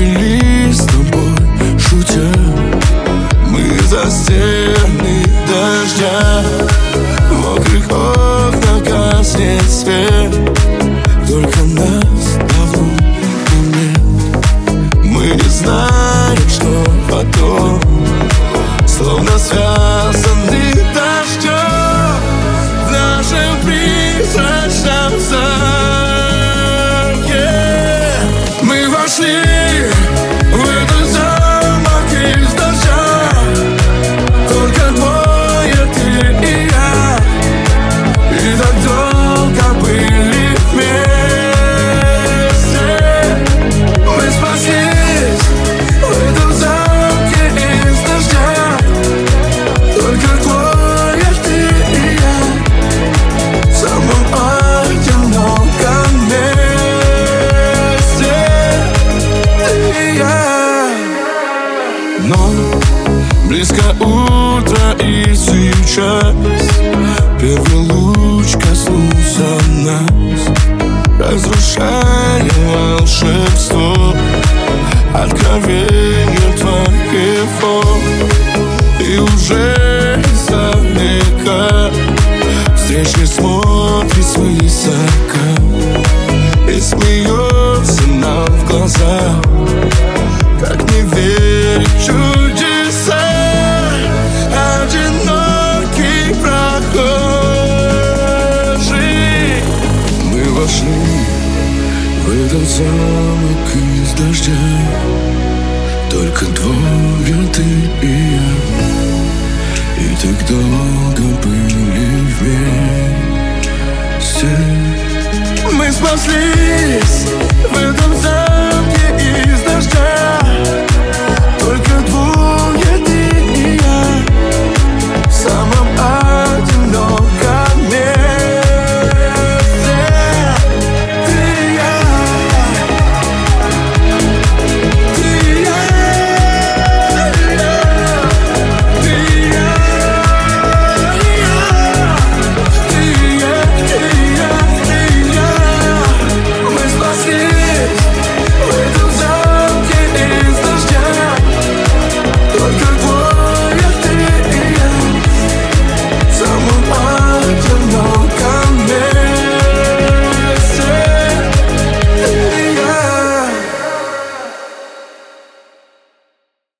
Были с тобой, шутя. Мы за стены дождя. В мокрых окнах гаснет свет. Только нас давно нет. Мы не знаем, что потом. Близко утро и сейчас Первый луч этот замок из дождя. Только двое ты и я. И так долго были вместе. Мы спаслись